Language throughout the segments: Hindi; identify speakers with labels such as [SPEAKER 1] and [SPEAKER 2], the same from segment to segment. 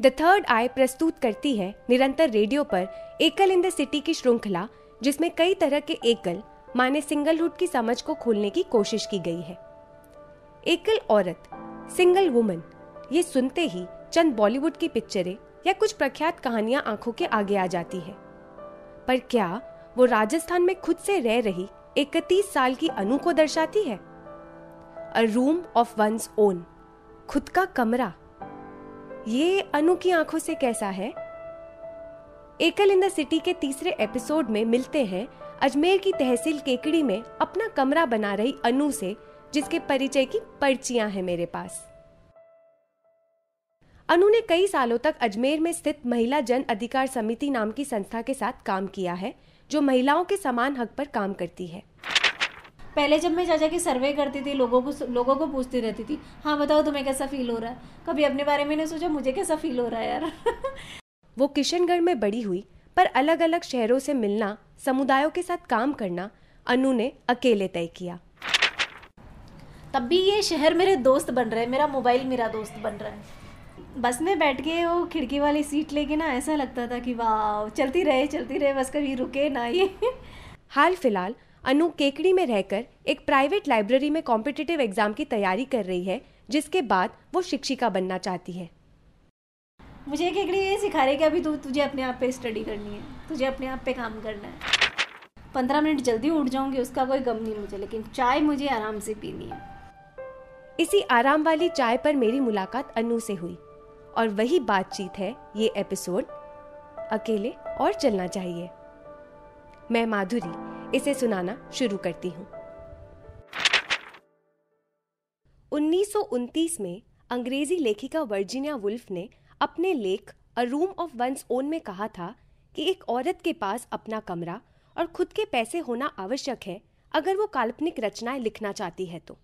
[SPEAKER 1] द थर्ड आई प्रस्तुत करती है निरंतर रेडियो पर एकल इन द सिटी की श्रृंखला, जिसमें कई तरह के एकल, माने सिंगलहुड की समझ को खोलने की कोशिश की गई है। एकल औरत सिंगल वुमन ये सुनते ही चंद बॉलीवुड की पिक्चरें या कुछ प्रख्यात कहानियाँ आँखों के आगे आ जाती है। पर क्या वो राजस्थान में खुद से रह रही इकतीस साल की अनु को दर्शाती है? A room of one's own खुद का कमरा ये अनु की आँखों से कैसा है? एकल इन द सिटी के तीसरे एपिसोड में मिलते हैं अजमेर की तहसील केकड़ी में अपना कमरा बना रही अनु से, जिसके परिचय की पर्चियाँ हैं मेरे पास। अनु ने कई सालों तक अजमेर में स्थित महिला जन अधिकार समिति नाम की संस्था के साथ काम किया है, जो महिलाओं के समान हक पर काम करती है।
[SPEAKER 2] पहले जब मैं चाचा की सर्वे करती थी लोगों को लोगों को पूछती रहती थी हाँ बताओ तुम्हें कैसा फील हो रहा है? कभी अपने बारे में नहीं सोचा मुझे कैसा फील हो रहा है यार?
[SPEAKER 1] वो किशनगढ़ में बड़ी हुई पर अलग अलग शहरों से मिलना समुदायों के साथ काम करना अनु ने अकेले तय किया।
[SPEAKER 2] तब भी ये शहर मेरे दोस्त बन रहे हैं मेरा मोबाइल मेरा दोस्त बन रहा है। बस में बैठ के वो खिड़की वाली सीट लेके ना ऐसा लगता था कि वाह चलती रहे चलती रहे बस कभी रुके ना ये।
[SPEAKER 1] हाल फ़िलहाल अनु केकड़ी में रहकर एक प्राइवेट लाइब्रेरी में कॉम्पिटिटिव एग्ज़ाम की तैयारी कर रही है जिसके बाद वो शिक्षिका बनना चाहती है।
[SPEAKER 2] मुझे केकड़ी ये सिखा रही कि अभी तू तुझे अपने आप पे स्टडी करनी है। तुझे अपने आप पे काम करना है। पंद्रह मिनट जल्दी उठ जाऊँगी उसका कोई गम नहीं मुझे लेकिन चाय मुझे आराम से पीनी है।
[SPEAKER 1] इसी आराम वाली चाय पर मेरी मुलाकात अनु से हुई। और वही बातचीत है ये एपिसोड अकेले और चलना चाहिए। मैं माधुरी। इसे सुनाना शुरू करती हूँ। 1929 में अंग्रेज़ी लेखिका वर्जीनिया वुल्फ ने अपने लेख a room of one's own में कहा था कि एक औरत के पास अपना कमरा और खुद के पैसे होना आवश्यक है अगर वो काल्पनिक रचनाएँ लिखना चाहती है तो।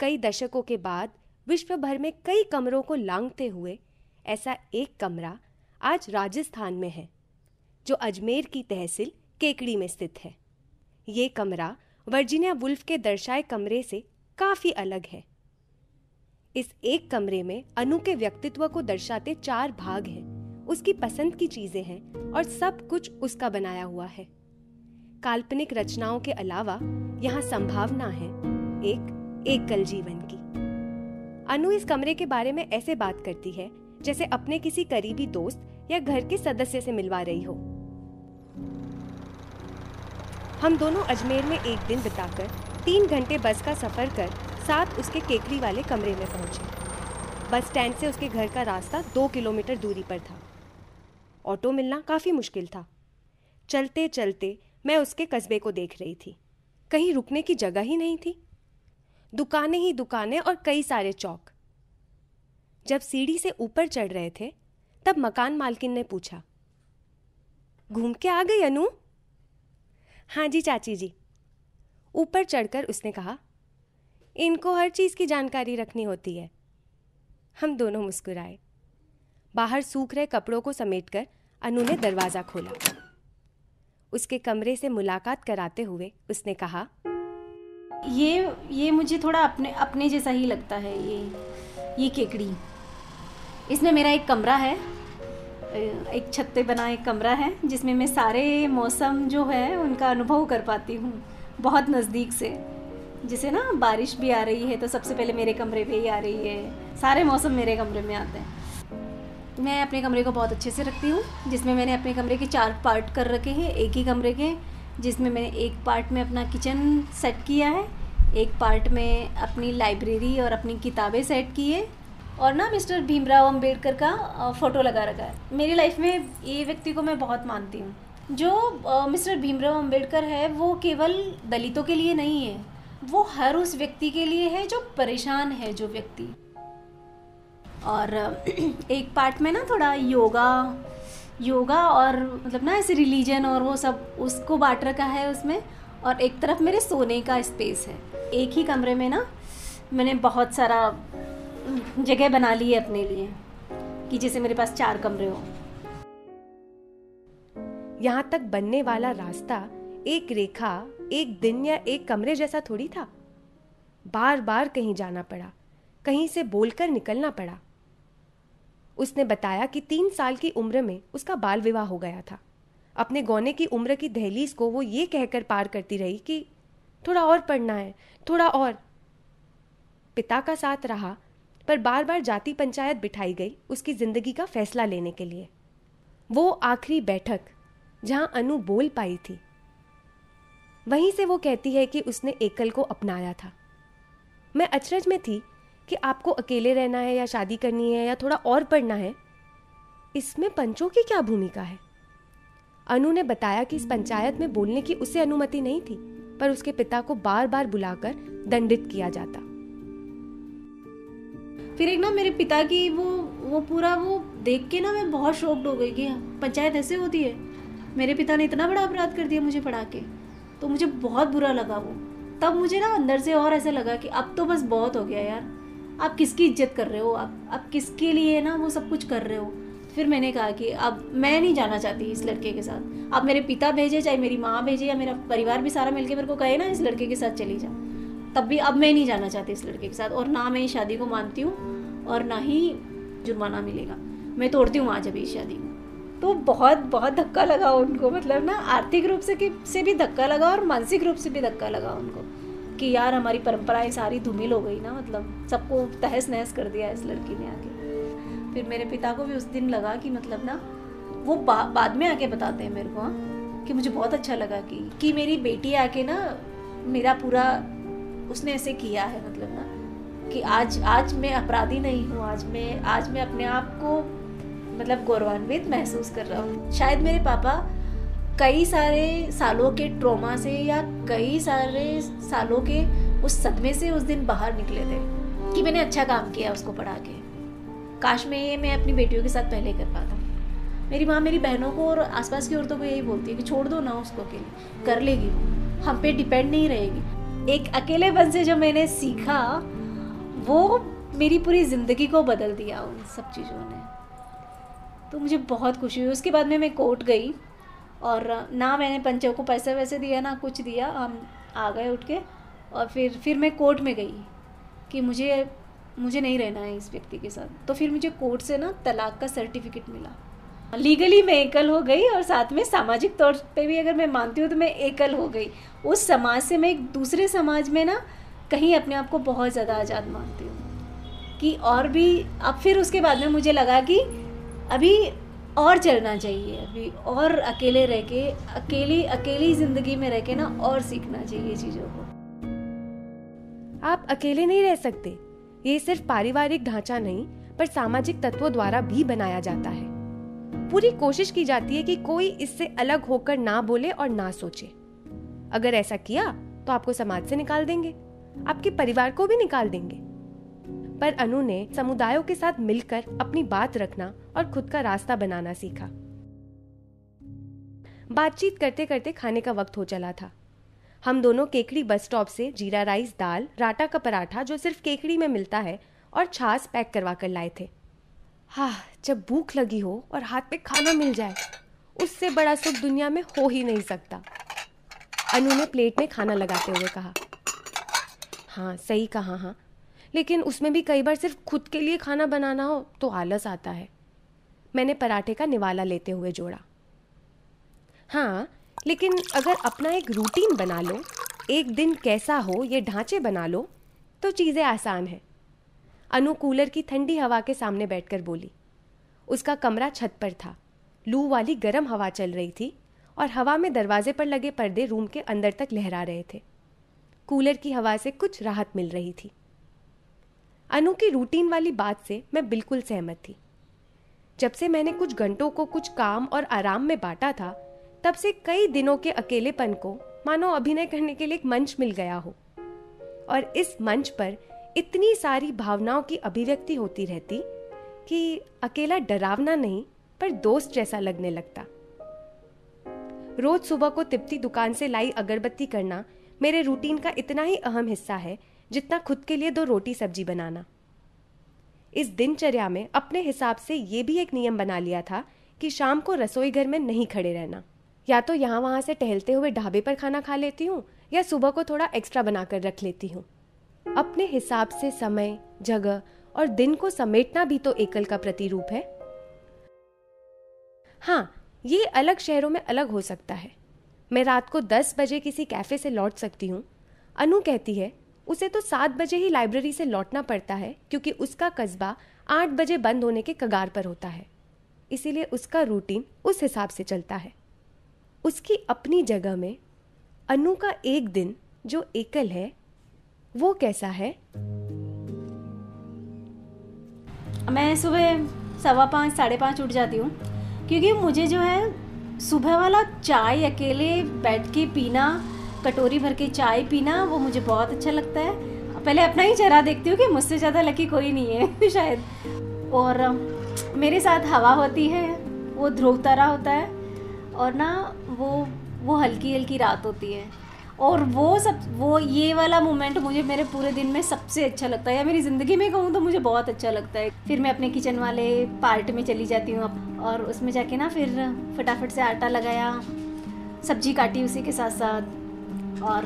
[SPEAKER 1] कई दशकों के बाद विश्व भर में कई कमरों को लांगते हुए ऐसा एक कमरा आज राजस्थान में है, जो अजमेर की तहसील केकड़ी में स्थित है। ये कमरा वर्जीनिया वुल्फ के दर्शाए कमरे से काफ़ी अलग है। इस एक कमरे में अनु के व्यक्तित्व को दर्शाते चार भाग हैं। उसकी पसंद की चीज़ें हैं और सब कुछ उसका बनाया हुआ है। काल्पनिक रचनाओं के अलावा यहाँ संभावना है एक एकल जीवन की। अनु इस कमरे के बारे में ऐसे बात करती है जैसे अपने किसी करीबी दोस्त या घर के सदस्य से मिलवा रही हो। हम दोनों अजमेर में एक दिन बिताकर, तीन घंटे बस का सफ़र कर, साथ उसके केकड़ी वाले कमरे में पहुँचे। बस स्टैंड से उसके घर का रास्ता दो किलोमीटर दूरी पर था। ऑटो मिलना काफ़ी मुश्किल था। चलते चलते मैं उसके कस्बे को देख रही थी। कहीं रुकने की जगह ही नहीं थी। दुकानें ही दुकानें और कई सारे चौक। जब सीढ़ी से ऊपर चढ़ रहे थे, तब मकान मालकिन ने पूछा, घूम के आ गई अनु? हाँ जी, चाची जी। ऊपर चढ़कर उसने कहा, इनको हर चीज़ की जानकारी रखनी होती है। हम दोनों मुस्कुराए। बाहर सूख रहे कपड़ों को समेटकर अनु ने दरवाज़ा खोला। उसके कमरे से मुलाकात कराते हुए उसने कहा,
[SPEAKER 2] ये ये मुझे थोड़ा अपने अपने जैसा ही लगता है, ये ये केकड़ी। इसमें मेरा एक कमरा है। एक छत पे बना एक कमरा है, जिसमें मैं सारे मौसम जो है, उनका अनुभव कर पाती हूँ, बहुत नज़दीक से। जैसे ना बारिश भी आ रही है तो सबसे पहले मेरे कमरे पे ही आ रही है। सारे मौसम मेरे कमरे में आते हैं। मैं अपने कमरे को बहुत अच्छे से रखती हूँ, जिसमें मैंने अपने कमरे के चार पार्ट कर रखे हैं, एक ही कमरे के, जिसमें मैंने एक पार्ट में अपना किचन सेट किया है, एक पार्ट में अपनी लाइब्रेरी और अपनी किताबें सेट की है और ना मिस्टर भीमराव अंबेडकर का फ़ोटो लगा रखा है। मेरी लाइफ में ये व्यक्ति को मैं बहुत मानती हूँ। जो मिस्टर भीमराव अंबेडकर है, वो केवल दलितों के लिए नहीं है, वो हर उस व्यक्ति के लिए है जो परेशान है जो व्यक्ति। और एक पार्ट में ना थोड़ा योगा योगा और मतलब ना ऐसे रिलीजन और वो सब, उसको बांट रखा है उसमें। और एक तरफ़ मेरे सोने का स्पेस है। एक ही कमरे में ना मैंने बहुत सारा जगह बना ली है अपने लिए, कि जैसे मेरे पास चार कमरे हो।
[SPEAKER 1] यहाँ तक बनने वाला रास्ता एक रेखा, एक दिन या एक कमरे जैसा थोड़ी था। बार बार कहीं जाना पड़ा, कहीं से बोलकर निकलना पड़ा। उसने बताया कि तीन साल की उम्र में उसका बाल विवाह हो गया था। अपने गौने की उम्र की दहलीज को वो ये कहकर पार करती रही कि, थोड़ा और पढ़ना है, थोड़ा और। पिता का साथ रहा पर बार बार जाति पंचायत बिठाई गई उसकी ज़िंदगी का फैसला लेने के लिए। वो आखिरी बैठक, जहाँ अनु बोल पाई थी। वहीं से वो कहती है कि उसने एकल को अपनाया था। मैं अचरज में थी कि आपको अकेले रहना है या शादी करनी है या थोड़ा और पढ़ना है, इसमें पंचों की क्या भूमिका है? अनु ने बताया कि इस पंचायत में बोलने की उसे अनुमति नहीं थी, पर उसके पिता को बार बार बुलाकर दंडित किया जाता।
[SPEAKER 2] फिर एक ना मेरे पिता की वो वो पूरा वो देख के ना मैं बहुत शॉक्ड हो गई कि पंचायत ऐसे होती है। मेरे पिता ने इतना बड़ा अपराध कर दिया मुझे पढ़ा के। तो मुझे बहुत बुरा लगा वो। तब मुझे ना अंदर से और ऐसा लगा कि अब तो बस बहुत हो गया यार। आप किसकी इज़्ज़त कर रहे हो? आप आप किसके लिए ना वो सब कुछ कर रहे हो? फिर मैंने कहा कि अब मैं नहीं जाना चाहती इस लड़के के साथ। आप मेरे पिता भेजे, चाहे मेरी माँ भेजे, या मेरा परिवार भी सारा मिलके मेरे को कहे ना, इस लड़के के साथ चली जा। तब भी अब मैं नहीं जाना चाहती इस लड़के के साथ और ना मैं इस शादी को मानती हूँ और ना ही जुर्माना मिलेगा। मैं तोड़ती हूँ आज अभी इस शादी को। तो बहुत बहुत धक्का लगा उनको मतलब ना आर्थिक रूप से से भी धक्का लगा और मानसिक रूप से भी धक्का लगा उनको कि यार हमारी परंपराएँ सारी धूमिल हो गई ना मतलब सबको तहस नहस कर दिया इस लड़की ने आके। फिर मेरे पिता को भी उस दिन लगा कि मतलब ना वो बा, बाद में आके बताते हैं मेरे को हाँ कि मुझे बहुत अच्छा लगा कि कि मेरी बेटी आके ना मेरा पूरा उसने ऐसे किया है मतलब ना, कि आज आज मैं अपराधी नहीं हूँ, आज मैं आज मैं अपने आप को मतलब गौरवान्वित महसूस कर रहा हूँ। शायद मेरे पापा कई सारे सालों के ट्रोमा से या कई सारे सालों के उस सदमे से उस दिन बाहर निकले थे, कि मैंने अच्छा काम किया उसको पढ़ा के। काश में ये, मैं अपनी बेटियों के साथ पहले कर पाता। मेरी माँ मेरी बहनों को और आसपास की औरतों को यही बोलती है कि छोड़ दो ना उसको के लिए कर लेगी वो। हम पे डिपेंड नहीं रहेगी। एक अकेले बन से जो मैंने सीखा, वो मेरी पूरी ज़िंदगी को बदल दिया उन सब चीज़ों ने। तो मुझे बहुत खुशी हुई। उसके बाद में मैं कोर्ट गई और ना मैंने पंचों को पैसे वैसे दिया, ना कुछ दिया। हम आ गए उठ के और फिर फिर मैं कोर्ट में गई कि मुझे मुझे नहीं रहना है इस व्यक्ति के साथ। तो फिर मुझे कोर्ट से ना तलाक का सर्टिफिकेट मिला। लीगली मैं एकल हो गई और साथ में सामाजिक तौर पे भी अगर मैं मानती हूँ तो मैं एकल हो गई। उस समाज से मैं एक दूसरे समाज में ना कहीं अपने आप को बहुत ज़्यादा आज़ाद मानती हूँ। कि और भी, अब फिर उसके बाद में मुझे लगा कि अभी और चलना चाहिए, अभी और अकेले रह के, अकेली अकेली ज़िंदगी में रह के ना और सीखना चाहिए चीज़ों को।
[SPEAKER 1] आप अकेले नहीं रह सकते। ये सिर्फ़ पारिवारिक ढांचा नहीं, पर सामाजिक तत्वों द्वारा भी बनाया जाता है। पूरी कोशिश की जाती है कि कोई इससे अलग होकर ना बोले और ना सोचे। अगर ऐसा किया तो आपको समाज से निकाल देंगे। आपके परिवार को भी निकाल देंगे। पर अनु ने समुदायों के साथ मिलकर अपनी बात रखना और खुद का रास्ता बनाना सीखा। बातचीत करते करते खाने का वक्त हो चला था। हम दोनों केकड़ी बस स्टॉप से जीरा राइस दाल, राटा का पराठा जो सिर्फ़ केकड़ी में मिलता है और छाछ पैक करवा कर लाए थे। हाँ जब भूख लगी हो और हाथ पे खाना मिल जाए, उससे बड़ा सुख दुनिया में हो ही नहीं सकता। अनु ने प्लेट में खाना लगाते हुए कहा। हाँ सही कहा हाँ। लेकिन उसमें भी कई बार सिर्फ़ खुद के लिए खाना बनाना हो तो आलस आता है। मैंने पराठे का निवाला लेते हुए जोड़ा। हाँ लेकिन अगर अपना एक रूटीन बना लो, एक दिन कैसा हो, ये ढांचे बना लो तो चीज़ें आसान है। अनु कूलर की ठंडी हवा के सामने बैठकर बोली, उसका कमरा छत पर था। लू वाली गर्म हवा चल रही थी और हवा में दरवाजे पर लगे पर्दे रूम के अंदर तक लहरा रहे थे। कूलर की हवा से कुछ राहत मिल रही थी। अनु की रूटीन वाली बात से मैं बिल्कुल सहमत थी। जब से मैंने कुछ घंटों को कुछ काम और आराम में बांटा था, तब से कई दिनों के अकेलेपन को मानो अभिनय करने के लिए एक मंच मिल गया हो। और इस मंच पर इतनी सारी भावनाओं की अभिव्यक्ति होती रहती कि अकेला डरावना नहीं, पर दोस्त जैसा लगने लगता। रोज सुबह को तिप्ती दुकान से लाई अगरबत्ती करना मेरे रूटीन का इतना ही अहम हिस्सा है, जितना खुद के लिए दो रोटी सब्ज़ी बनाना। इस दिनचर्या में अपने हिसाब से ये भी एक नियम बना लिया था कि शाम को रसोई घर में नहीं खड़े रहना। या तो यहाँ वहाँ से टहलते हुए ढाबे पर खाना खा लेती हूँ, या सुबह को थोड़ा एक्स्ट्रा बनाकर रख लेती हूँ। अपने हिसाब से समय, जगह और दिन को समेटना भी तो एकल का प्रतिरूप है। हाँ ये अलग शहरों में अलग हो सकता है। मैं रात को दस बजे किसी कैफ़े से लौट सकती हूँ। अनु कहती है, उसे तो सात बजे ही लाइब्रेरी से लौटना पड़ता है, क्योंकि उसका कस्बा आठ बजे बंद होने के कगार पर होता है। इसीलिए उसका रूटीन उस हिसाब से चलता है। उसकी अपनी जगह में अनु का एक दिन जो एकल है वो कैसा है?
[SPEAKER 2] मैं सुबह सवा पाँच, साढ़े पाँच उठ जाती हूँ, क्योंकि मुझे जो है सुबह वाला चाय अकेले बैठ के पीना, कटोरी भर के चाय पीना, वो मुझे बहुत अच्छा लगता है। पहले अपना ही चेहरा देखती हूँ कि मुझसे ज़्यादा लकी कोई नहीं है, शायद। और मेरे साथ हवा होती है, वो ध्रुव तारा होता है, और ना वो वो हल्की हल्की रात होती है। और वो सब, वो ये वाला मोमेंट मुझे मेरे पूरे दिन में सबसे अच्छा लगता है। या मेरी ज़िंदगी में कहूँ तो मुझे बहुत अच्छा लगता है। फिर मैं अपने किचन वाले पार्ट में चली जाती हूँ। और उसमें जाके ना फिर फटाफट से आटा लगाया, सब्ज़ी काटी उसी के साथ साथ और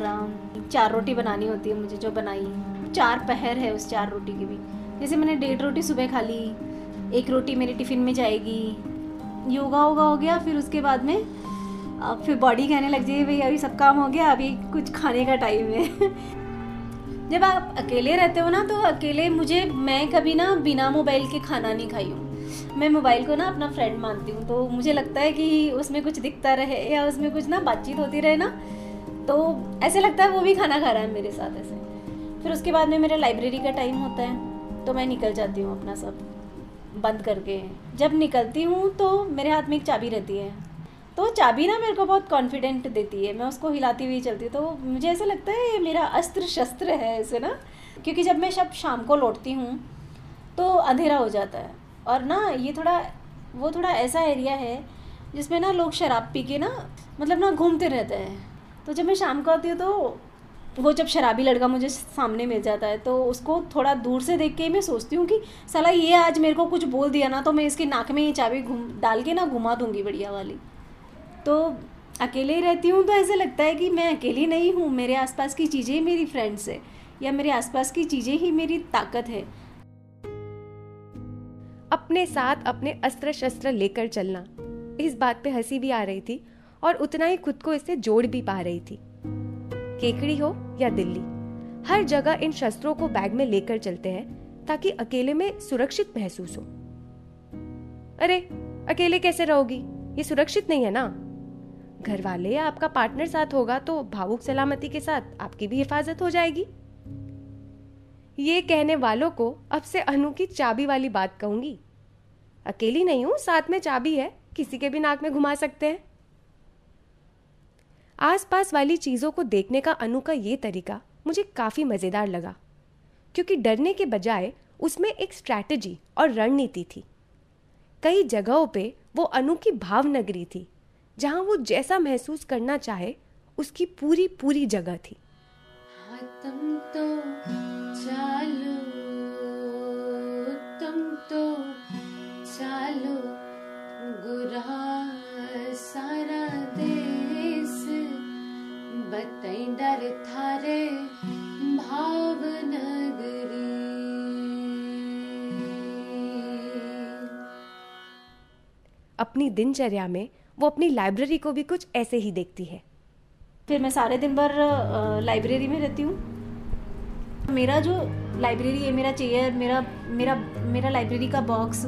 [SPEAKER 2] चार रोटी बनानी होती है मुझे जो बनाई। चार पहर है उस चार रोटी की भी। जैसे मैंने डेढ़ रोटी सुबह खा ली, एक रोटी मेरी टिफ़िन में जाएगी। योगा वोगा हो गया, फिर उसके बाद में अब फिर बॉडी कहने लग जाएगी भाई, अभी सब काम हो गया, अभी कुछ खाने का टाइम है। जब आप अकेले रहते हो ना तो अकेले मुझे, मैं कभी ना बिना मोबाइल के खाना नहीं खाई हूँ। मैं मोबाइल को ना अपना फ्रेंड मानती हूँ तो मुझे लगता है कि उसमें कुछ दिखता रहे या उसमें कुछ ना बातचीत होती रहे ना तो ऐसे लगता है वो भी खाना खा रहा है मेरे साथ ऐसे। फिर उसके बाद में मेरा लाइब्रेरी का टाइम होता है तो मैं निकल जाती हूँ अपना सब बंद करके। जब निकलती हूँ तो मेरे हाथ में एक चाबी रहती है। तो चाबी ना मेरे को बहुत कॉन्फिडेंट देती है। मैं उसको हिलाती हुई चलती हूँ। तो मुझे ऐसा लगता है ये मेरा अस्त्र शस्त्र है ऐसे ना, क्योंकि जब मैं शब शाम को लौटती हूँ तो अंधेरा हो जाता है। और ना ये थोड़ा, वो थोड़ा ऐसा एरिया है, जिसमें ना लोग शराब पी के ना मतलब ना घूमते रहते हैं। तो जब मैं शाम को आती हूँ तो वो जब शराबी लड़का मुझे सामने मिल जाता है तो उसको थोड़ा दूर से देख के मैं सोचती हूँ कि, सला ये आज मेरे को कुछ बोल दिया ना तो मैं इसके नाक में ये चाबी घूम, डाल के ना घुमा दूँगी बढ़िया वाली। तो अकेले ही रहती हूँ तो ऐसे लगता है कि मैं अकेली नहीं हूँ, मेरे आसपास की चीज़ें मेरी फ्रेंड्स है, या मेरे आसपास की चीज़ें ही मेरी ताकत है।
[SPEAKER 1] अपने साथ अपने अस्त्र शस्त्र लेकर चलना। इस बात पे हँसी भी आ रही थी और उतना ही खुद को इससे जोड़ भी पा रही थी। केकड़ी हो या दिल्ली, हर जगह इन शस्त्रों को बैग में लेकर चलते हैं ताकि अकेले में सुरक्षित महसूस हो। अरे, अकेले कैसे रहोगी? ये सुरक्षित नहीं है ना? घर वाले या आपका पार्टनर साथ होगा तो भावुक सलामती के साथ आपकी भी हिफाजत हो जाएगी। ये कहने वालों को अब से अनु की चाबी वाली बात कहूँगी। अकेली नहीं हूँ, साथ में चाबी है, किसी के भी नाक में घुमा सकते हैं। आसपास वाली चीज़ों को देखने का अनु का ये तरीका मुझे काफ़ी मज़ेदार लगा, क्योंकि डरने के बजाय उसमें एक स्ट्रैटेजी और रणनीति थी। कई जगहों पे वो अनु की भावनगरी थी जहाँ वो जैसा महसूस करना चाहे उसकी पूरी पूरी जगह थी। हाँ, तुम तो चालो तुम तो चालो गुरा सारा देश। बतई डर थारे भावनगरी। अपनी दिनचर्या में वो अपनी लाइब्रेरी को भी कुछ ऐसे ही देखती है।
[SPEAKER 2] फिर मैं सारे दिन भर लाइब्रेरी में रहती हूँ। मेरा जो लाइब्रेरी है, मेरा चेयर मेरा मेरा मेरा लाइब्रेरी का बॉक्स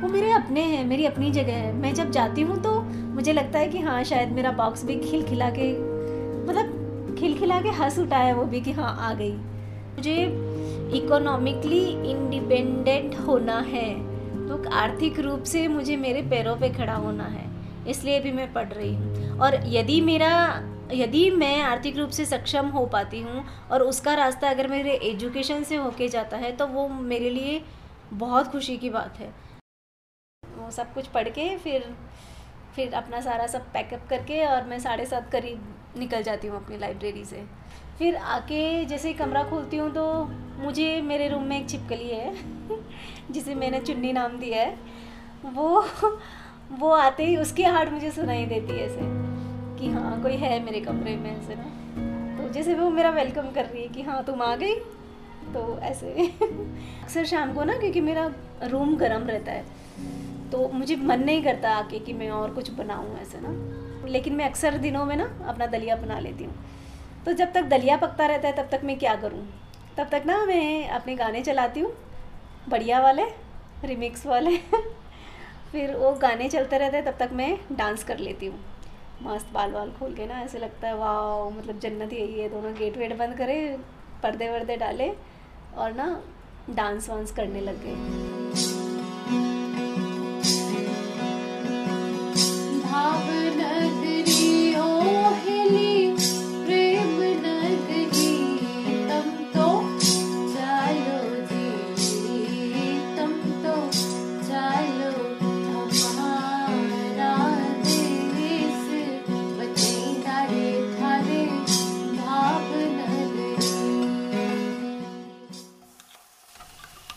[SPEAKER 2] वो मेरे अपने हैं, मेरी अपनी जगह है। मैं जब जाती हूँ तो मुझे लगता है कि हाँ शायद मेरा बॉक्स भी खिल खिला के मतलब खिल खिला के हंस उठा है वो भी कि हाँ आ गई। मुझे इकोनॉमिकली इंडिपेंडेंट होना है तो आर्थिक रूप से मुझे मेरे पैरों पे खड़ा होना है। इसलिए भी मैं पढ़ रही हूँ। और यदि मेरा, यदि मैं आर्थिक रूप से सक्षम हो पाती हूँ और उसका रास्ता अगर मेरे एजुकेशन से होके जाता है तो वो मेरे लिए बहुत खुशी की बात है। वो सब कुछ पढ़ के फिर फिर अपना सारा सब पैकअप करके और मैं साढ़े सात करीब निकल जाती हूँ अपनी लाइब्रेरी से। फिर आके जैसे कमरा खोलती हूँ तो मुझे मेरे रूम में एक छिपकली है, जिसे मैंने चुन्नी नाम दिया है। वो वो आते ही उसकी हार्ट मुझे सुनाई देती है ऐसे कि हाँ कोई है मेरे कमरे में ऐसे ना। तो जैसे वो मेरा वेलकम कर रही है कि हाँ तुम आ गई। तो ऐसे अक्सर शाम को ना, क्योंकि मेरा रूम गर्म रहता है तो मुझे मन नहीं करता आके कि मैं और कुछ बनाऊँ ऐसे ना। लेकिन मैं अक्सर दिनों में ना अपना दलिया बना लेती हूँ। तो जब तक दलिया पकता रहता है, तब तक मैं क्या करूँ? तब तक ना मैं अपने गाने चलाती हूँ, बढ़िया वाले रिमिक्स वाले। फिर वो गाने चलते रहते हैं, तब तक मैं डांस कर लेती हूँ। मस्त बाल बाल खोल के ना, ऐसे लगता है वाह मतलब जन्नत यही है। दोनों गेट वेट बंद करे पर्दे वर्दे डाले और ना डांस वांस करने लग गए।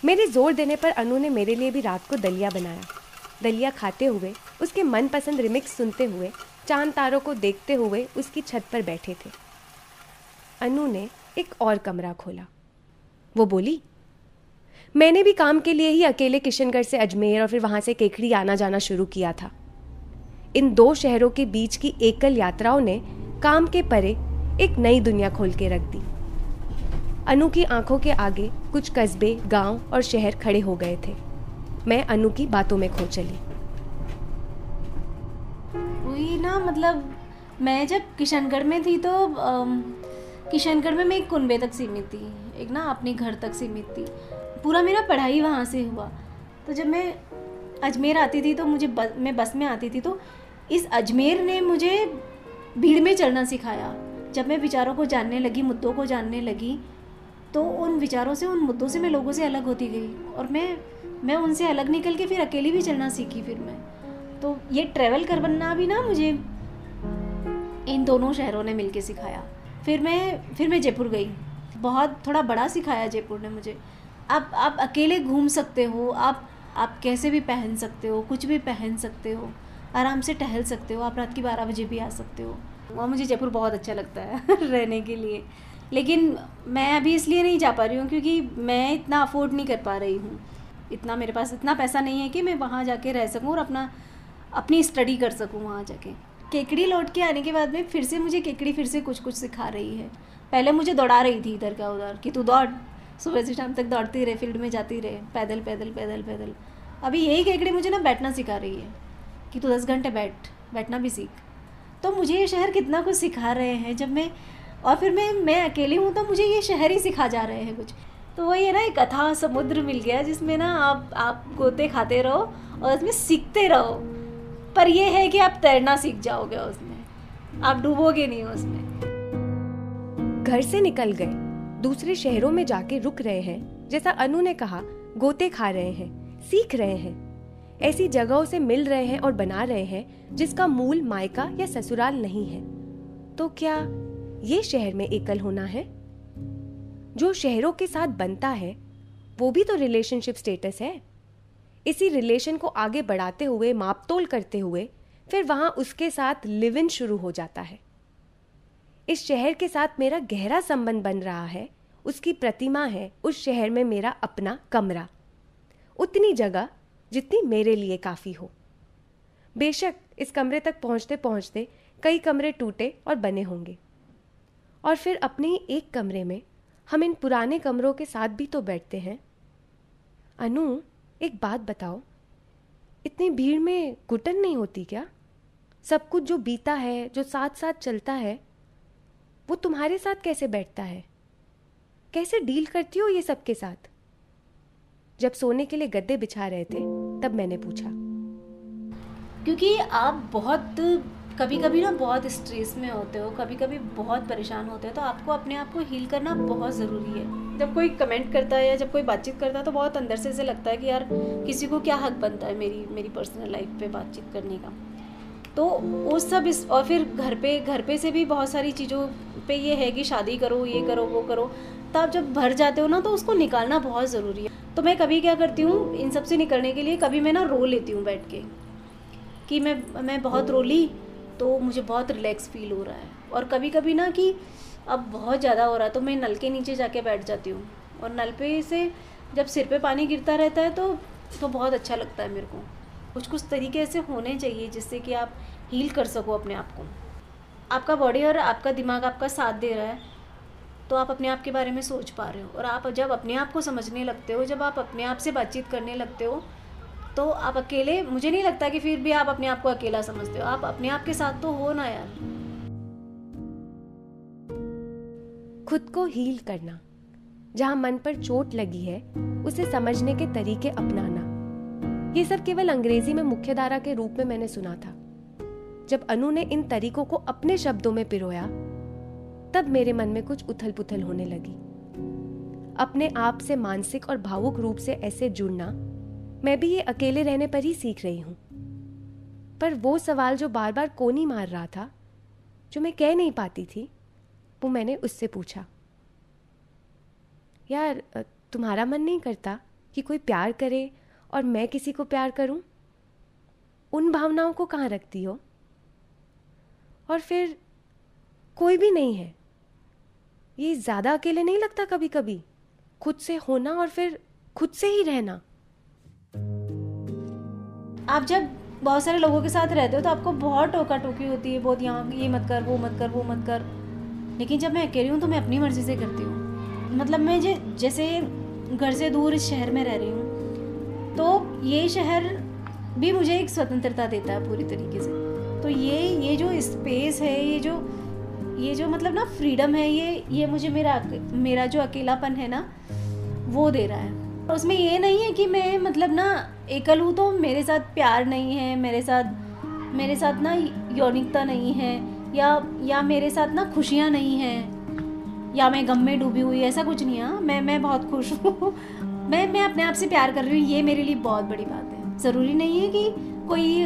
[SPEAKER 1] मेरे ज़ोर देने पर अनु ने मेरे लिए भी रात को दलिया बनाया। दलिया खाते हुए, उसके मनपसंद रिमिक्स सुनते हुए, चाँद तारों को देखते हुए उसकी छत पर बैठे थे। अनु ने एक और कमरा खोला। वो बोली, मैंने भी काम के लिए ही अकेले किशनगढ़ से अजमेर और फिर वहाँ से केकड़ी आना जाना शुरू किया था। इन दो शहरों के बीच की एकल यात्राओं ने काम के परे एक नई दुनिया खोल के रख दी। अनु की आँखों के आगे कुछ कस्बे, गाँव और शहर खड़े हो गए थे। मैं अनु की बातों में खो चली।
[SPEAKER 2] वही ना मतलब मैं जब किशनगढ़ में थी तो किशनगढ़ में मैं एक कुनबे तक सीमित थी। एक ना अपने घर तक सीमित थी। पूरा मेरा पढ़ाई वहाँ से हुआ। तो जब मैं अजमेर आती थी तो मुझे बस मैं बस में आती थी तो इस अजमेर ने मुझे भीड़ में चलना सिखाया। जब मैं विचारों को जानने लगी, मुद्दों को जानने लगी तो उन विचारों से, उन मुद्दों से मैं लोगों से अलग होती गई और मैं मैं उनसे अलग निकल के फिर अकेली भी चलना सीखी फिर मैं। तो ये ट्रैवल कर बनना भी ना मुझे, इन दोनों शहरों ने मिलके सिखाया। फिर मैं फिर मैं जयपुर गई। बहुत थोड़ा बड़ा सिखाया जयपुर ने मुझे। आप आप अकेले घूम सकते हो, आप आप कैसे भी पहन सकते हो, कुछ भी पहन सकते हो, आराम से टहल सकते हो, आप रात की बारह बजे भी आ सकते हो। वहाँ मुझे जयपुर बहुत अच्छा लगता है रहने के लिए। लेकिन मैं अभी इसलिए नहीं जा पा रही हूँ क्योंकि मैं इतना अफोर्ड नहीं कर पा रही हूँ। इतना मेरे पास इतना पैसा नहीं है कि मैं वहाँ जाके रह सकूँ और अपना, अपनी स्टडी कर सकूँ वहाँ जाके। केकड़ी लौट के आने के बाद में फिर से मुझे केकड़ी फिर से कुछ कुछ सिखा रही है। पहले मुझे दौड़ा रही थी इधर का उधर कि तू दौड़। सुबह से शाम तक दौड़ती रहे, फ़ील्ड में जाती रहे, पैदल पैदल पैदल पैदल। अभी यही केकड़ी मुझे ना बैठना सिखा रही है कि तू दस घंटे बैठ, बैठना भी सीख। तो मुझे ये शहर कितना कुछ सिखा रहे हैं जब मैं और फिर मैं मैं अकेली हूँ तो मुझे ये शहर ही सिखा जा रहे हैं कुछ। तो वही है ना, एक अथा समुद्र मिल गया जिसमें ना आप आप गोते खाते रहो और उसमें सीखते रहो। पर यह है कि आप तैरना सीख जाओगे उसमें। आप डूबोगे नहीं उसमें।
[SPEAKER 1] घर से निकल गए। दूसरे शहरों में जाके रुक रहे हैं। जैसा अनु ने कहा, गोते खा रहे हैं, सीख रहे हैं। ऐसी जगहों से मिल रहे हैं और बना रहे हैं जिसका मूल मायका या ससुराल नहीं है। तो क्या ये शहर में एकल होना है? जो शहरों के साथ बनता है, वो भी तो रिलेशनशिप स्टेटस है। इसी रिलेशन को आगे बढ़ाते हुए, मापतोल करते हुए, फिर वहाँ उसके साथ लिव इन शुरू हो जाता है। इस शहर के साथ मेरा गहरा संबंध बन रहा है, उसकी प्रतिमा है, उस शहर में मेरा अपना कमरा। उतनी जगह, जितनी मेरे लिए काफ़ी हो। बेशक, इस कमरे तक पहुँचते पहुँचते कई कमरे टूटे और बने होंगे। और फिर अपने ही एक कमरे में हम इन पुराने कमरों के साथ भी तो बैठते हैं। अनु, एक बात बताओ। इतनी भीड़ में घुटन नहीं होती क्या? सब कुछ जो बीता है, जो साथ साथ चलता है, वो तुम्हारे साथ कैसे बैठता है? कैसे डील करती हो ये सब के साथ? जब सोने के लिए गद्दे बिछा रहे थे, तब मैंने पूछा।
[SPEAKER 2] क्योंकि आप बहुत कभी कभी ना बहुत स्ट्रेस में होते हो कभी कभी बहुत परेशान होते हो तो आपको अपने आप को हील करना बहुत ज़रूरी है। जब कोई कमेंट करता है या जब कोई बातचीत करता है तो बहुत अंदर से ऐसे लगता है कि यार, किसी को क्या हक बनता है मेरी मेरी पर्सनल लाइफ पे बातचीत करने का। तो वो सब इस, और फिर घर पे घर पे से भी बहुत सारी चीज़ों पे ये है कि शादी करो, ये करो, वो करो तो आप जब भर जाते हो ना तो उसको निकालना बहुत ज़रूरी है। तो मैं कभी क्या करती हूँ, इन सबसे निकलने के लिए कभी मैं ना रो लेती हूँ बैठ के, कि मैं मैं बहुत रो ली तो मुझे बहुत रिलैक्स फील हो रहा है। और कभी कभी ना कि अब बहुत ज़्यादा हो रहा है तो मैं नल के नीचे जाके बैठ जाती हूँ। और नल पे से जब सिर पे पानी गिरता रहता है तो तो बहुत अच्छा लगता है मेरे को। कुछ कुछ तरीके ऐसे होने चाहिए जिससे कि आप हील कर सको अपने आप को। आपका बॉडी और आपका दिमाग आपका साथ दे रहा है तो आप अपने आप के बारे में सोच पा रहे हो। और आप जब अपने आप को समझने लगते हो, जब आप अपने आप से बातचीत करने लगते हो तो आप अकेले, मुझे नहीं लगता कि फिर भी आप अपने आप को अकेला समझते हो। आप अपने आप के साथ तो हो ना यार।
[SPEAKER 1] खुद को हील करना। जहाँ मन पर चोट लगी है, उसे समझने के तरीके अपनाना। ये सब केवल अंग्रेज़ी में मुख्यधारा के रूप में मैंने सुना था। जब अनु ने इन तरीकों को अपने शब्दों में पिरोया, तब मेरे मन में कुछ उथल पुथल होने लगी। अपने आप से मानसिक और भावुक रूप से ऐसे जुड़ना मैं भी ये अकेले रहने पर ही सीख रही हूँ। पर वो सवाल जो बार बार कोनी मार रहा था, जो मैं कह नहीं पाती थी, वो मैंने उससे पूछा। यार तुम्हारा मन नहीं करता कि कोई प्यार करे और मैं किसी को प्यार करूँ? उन भावनाओं को कहाँ रखती हो? और फिर कोई भी नहीं है। ये ज़्यादा अकेले नहीं लगता कभी कभी खुद से होना और फिर खुद से ही रहना।
[SPEAKER 2] आप जब बहुत सारे लोगों के साथ रहते हो तो आपको बहुत टोका टोकी होती है, बहुत यहाँ ये मत कर, वो मत कर, वो मत कर। लेकिन जब मैं अकेली हूँ तो मैं अपनी मर्ज़ी से करती हूँ। मतलब मैं जैसे घर से दूर इस शहर में रह रही हूँ तो ये शहर भी मुझे एक स्वतंत्रता देता है पूरी तरीके से। तो ये ये जो स्पेस है, ये जो ये जो मतलब ना फ्रीडम है, ये ये मुझे मेरा मेरा जो अकेलापन है ना, वो दे रहा है। उसमें ये नहीं है कि मैं मतलब ना, एकल हूँ तो मेरे साथ प्यार नहीं है, मेरे साथ मेरे साथ ना यौनिकता नहीं है, या या मेरे साथ ना खुशियाँ नहीं हैं, या मैं गम में डूबी हुई, ऐसा कुछ नहीं है। मैं मैं बहुत खुश हूँ। मैं मैं अपने आप से प्यार कर रही हूँ, ये मेरे लिए बहुत बड़ी बात है। ज़रूरी नहीं है कि कोई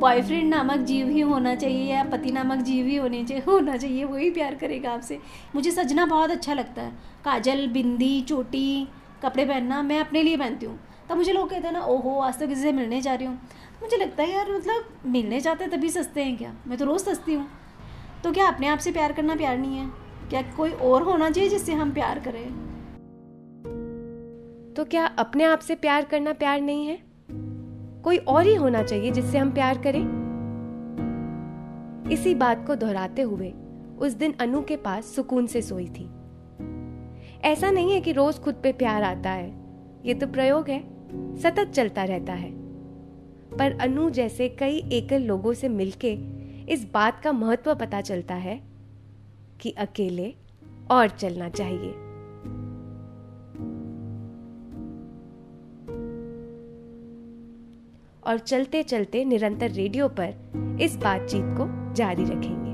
[SPEAKER 2] बॉयफ्रेंड नामक जीव ही होना चाहिए, या पति नामक जीव ही होने चाहिए, होना चाहिए वही प्यार करेगा आपसे। मुझे सजना बहुत अच्छा लगता है। काजल, बिंदी, चोटी, कपड़े पहनना, मैं अपने लिए पहनती हूँ। तब मुझे लोग कहते हैं ना, ओहो, आज तो किसी से मिलने जा रही हूँ। मुझे लगता है, यार मतलब मिलने जाते हैं तभी सस्ते हैं क्या? मैं तो रोज़ सस्ती हूँ। तो क्या अपने आप से प्यार करना प्यार नहीं है? क्या कोई और होना चाहिए जिससे हम प्यार करें?
[SPEAKER 1] तो क्या अपने आप से प्यार करना प्यार नहीं है? कोई और ही होना चाहिए जिससे हम प्यार करें? इसी बात को दोहराते हुए उस दिन अनु के पास सुकून से सोई थी। ऐसा नहीं है कि रोज खुद पे प्यार आता है। ये तो प्रयोग है। सतत चलता रहता है। पर अनु जैसे कई एकल लोगों से मिलके इस बात का महत्व पता चलता है कि अकेले और चलना चाहिए। और चलते चलते निरंतर रेडियो पर इस बातचीत को जारी रखेंगे।